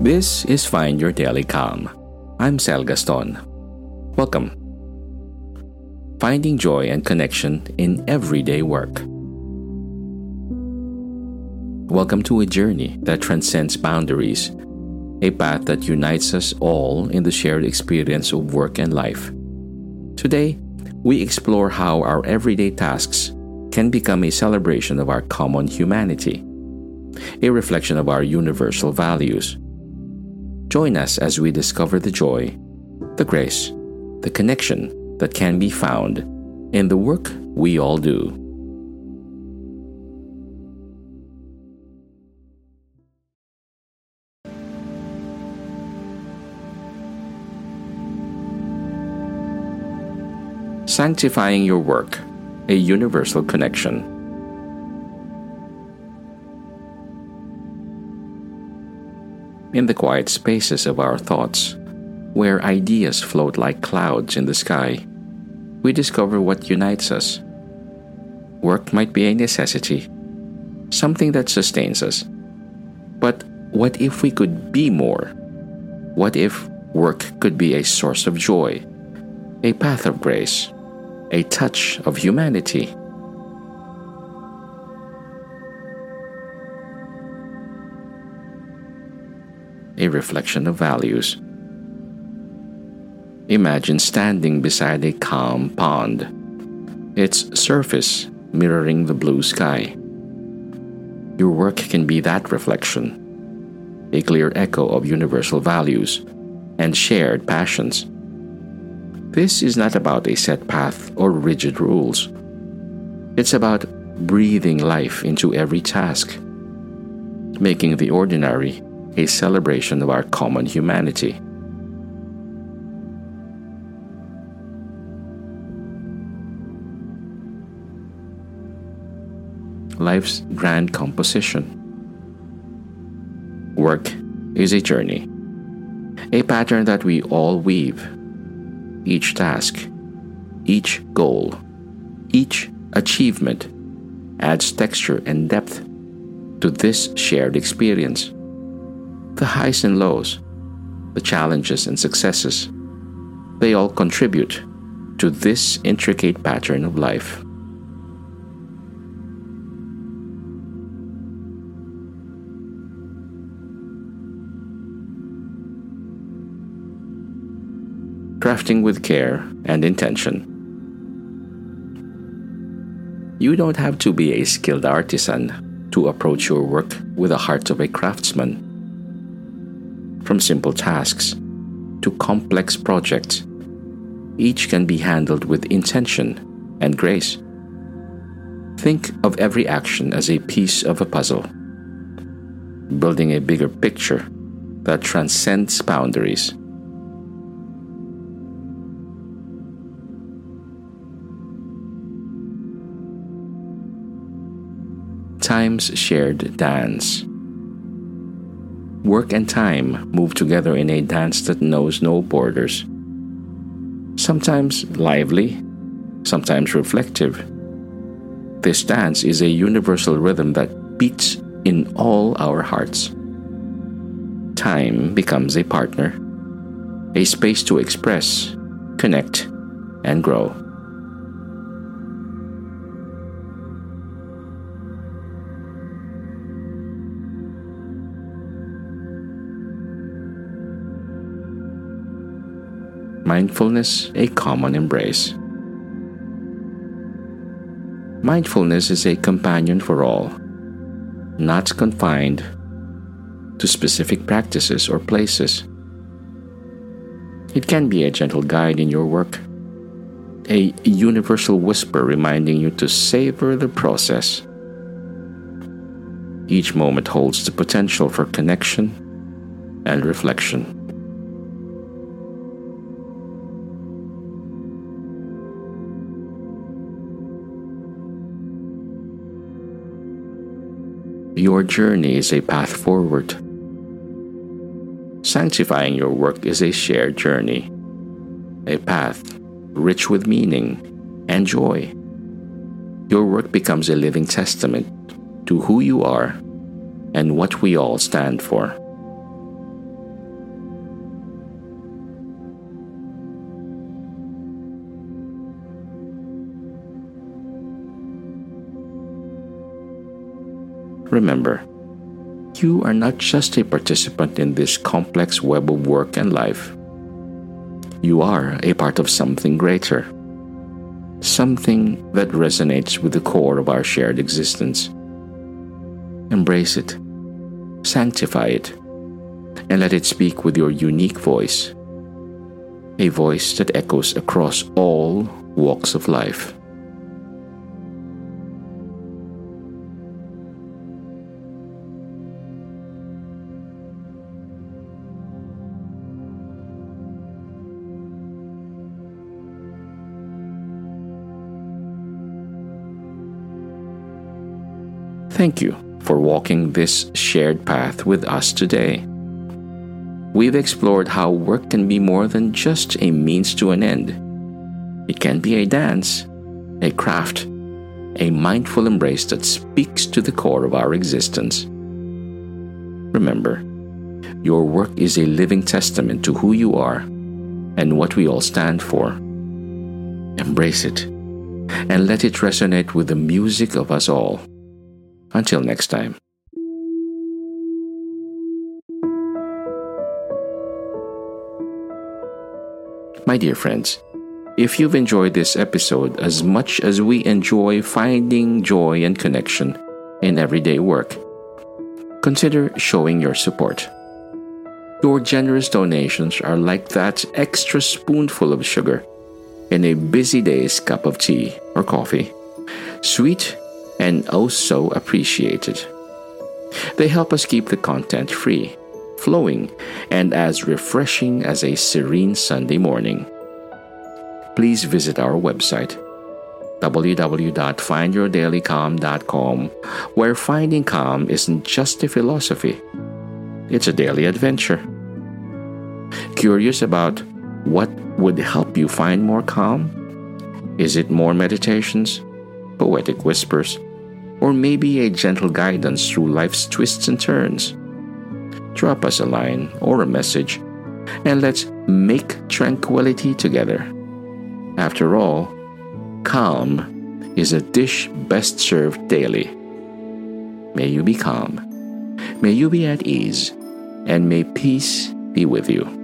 This is Find Your Daily Calm. I'm Sal Gaston. Welcome. Finding joy and connection in everyday work. Welcome to a journey that transcends boundaries, a path that unites us all in the shared experience of work and life. Today, we explore how our everyday tasks can become a celebration of our common humanity, a reflection of our universal values Join us as we discover the joy, the grace, the connection that can be found in the work we all do. Sanctifying your work, a universal connection. In the quiet spaces of our thoughts, where ideas float like clouds in the sky, we discover what unites us. Work might be a necessity, something that sustains us. But what if we could be more? What if work could be a source of joy, a path of grace, a touch of humanity? A reflection of values. Imagine standing beside a calm pond, its surface mirroring the blue sky. Your work can be that reflection, a clear echo of universal values and shared passions. This is not about a set path or rigid rules. It's about breathing life into every task, making the ordinary a celebration of our common humanity. Life's grand composition. Work is a journey, a pattern that we all weave. Each task, each goal, each achievement adds texture and depth to this shared experience the highs and lows, the challenges and successes, they all contribute to this intricate pattern of life. Crafting with care and intention. You don't have to be a skilled artisan to approach your work with the heart of a craftsman from simple tasks to complex projects. Each can be handled with intention and grace. Think of every action as a piece of a puzzle, building a bigger picture that transcends boundaries. Time's shared dance. Work and time move together in a dance that knows no borders. Sometimes lively, sometimes reflective. This dance is a universal rhythm that beats in all our hearts. Time becomes a partner, a space to express, connect, and grow. Mindfulness a common embrace. Mindfulness is a companion for all, not confined to specific practices or places. It can be a gentle guide in your work, a universal whisper reminding you to savor the process. Each moment holds the potential for connection and reflection. Your journey is a path forward. Sanctifying your work is a shared journey, a path rich with meaning and joy. Your work becomes a living testament to who you are and what we all stand for. Remember, you are not just a participant in this complex web of work and life. You are a part of something greater, something that resonates with the core of our shared existence. Embrace it, sanctify it, and let it speak with your unique voice, a voice that echoes across all walks of life. Thank you for walking this shared path with us today. We've explored how work can be more than just a means to an end. It can be a dance, a craft, a mindful embrace that speaks to the core of our existence. Remember, your work is a living testament to who you are and what we all stand for. Embrace it and let it resonate with the music of us all. Until next time. My dear friends, if you've enjoyed this episode as much as we enjoy finding joy and connection in everyday work, consider showing your support. Your generous donations are like that extra spoonful of sugar in a busy day's cup of tea or coffee. Sweet and also appreciated. They help us keep the content free, flowing, and as refreshing as a serene Sunday morning. Please visit our website www.findyourdailycalm.com where finding calm isn't just a philosophy, it's a daily adventure. Curious about what would help you find more calm? Is it more meditations? poetic whispers, or maybe a gentle guidance through life's twists and turns. Drop us a line or a message, and let's make tranquility together. After all, calm is a dish best served daily. May you be calm, may you be at ease, and may peace be with you.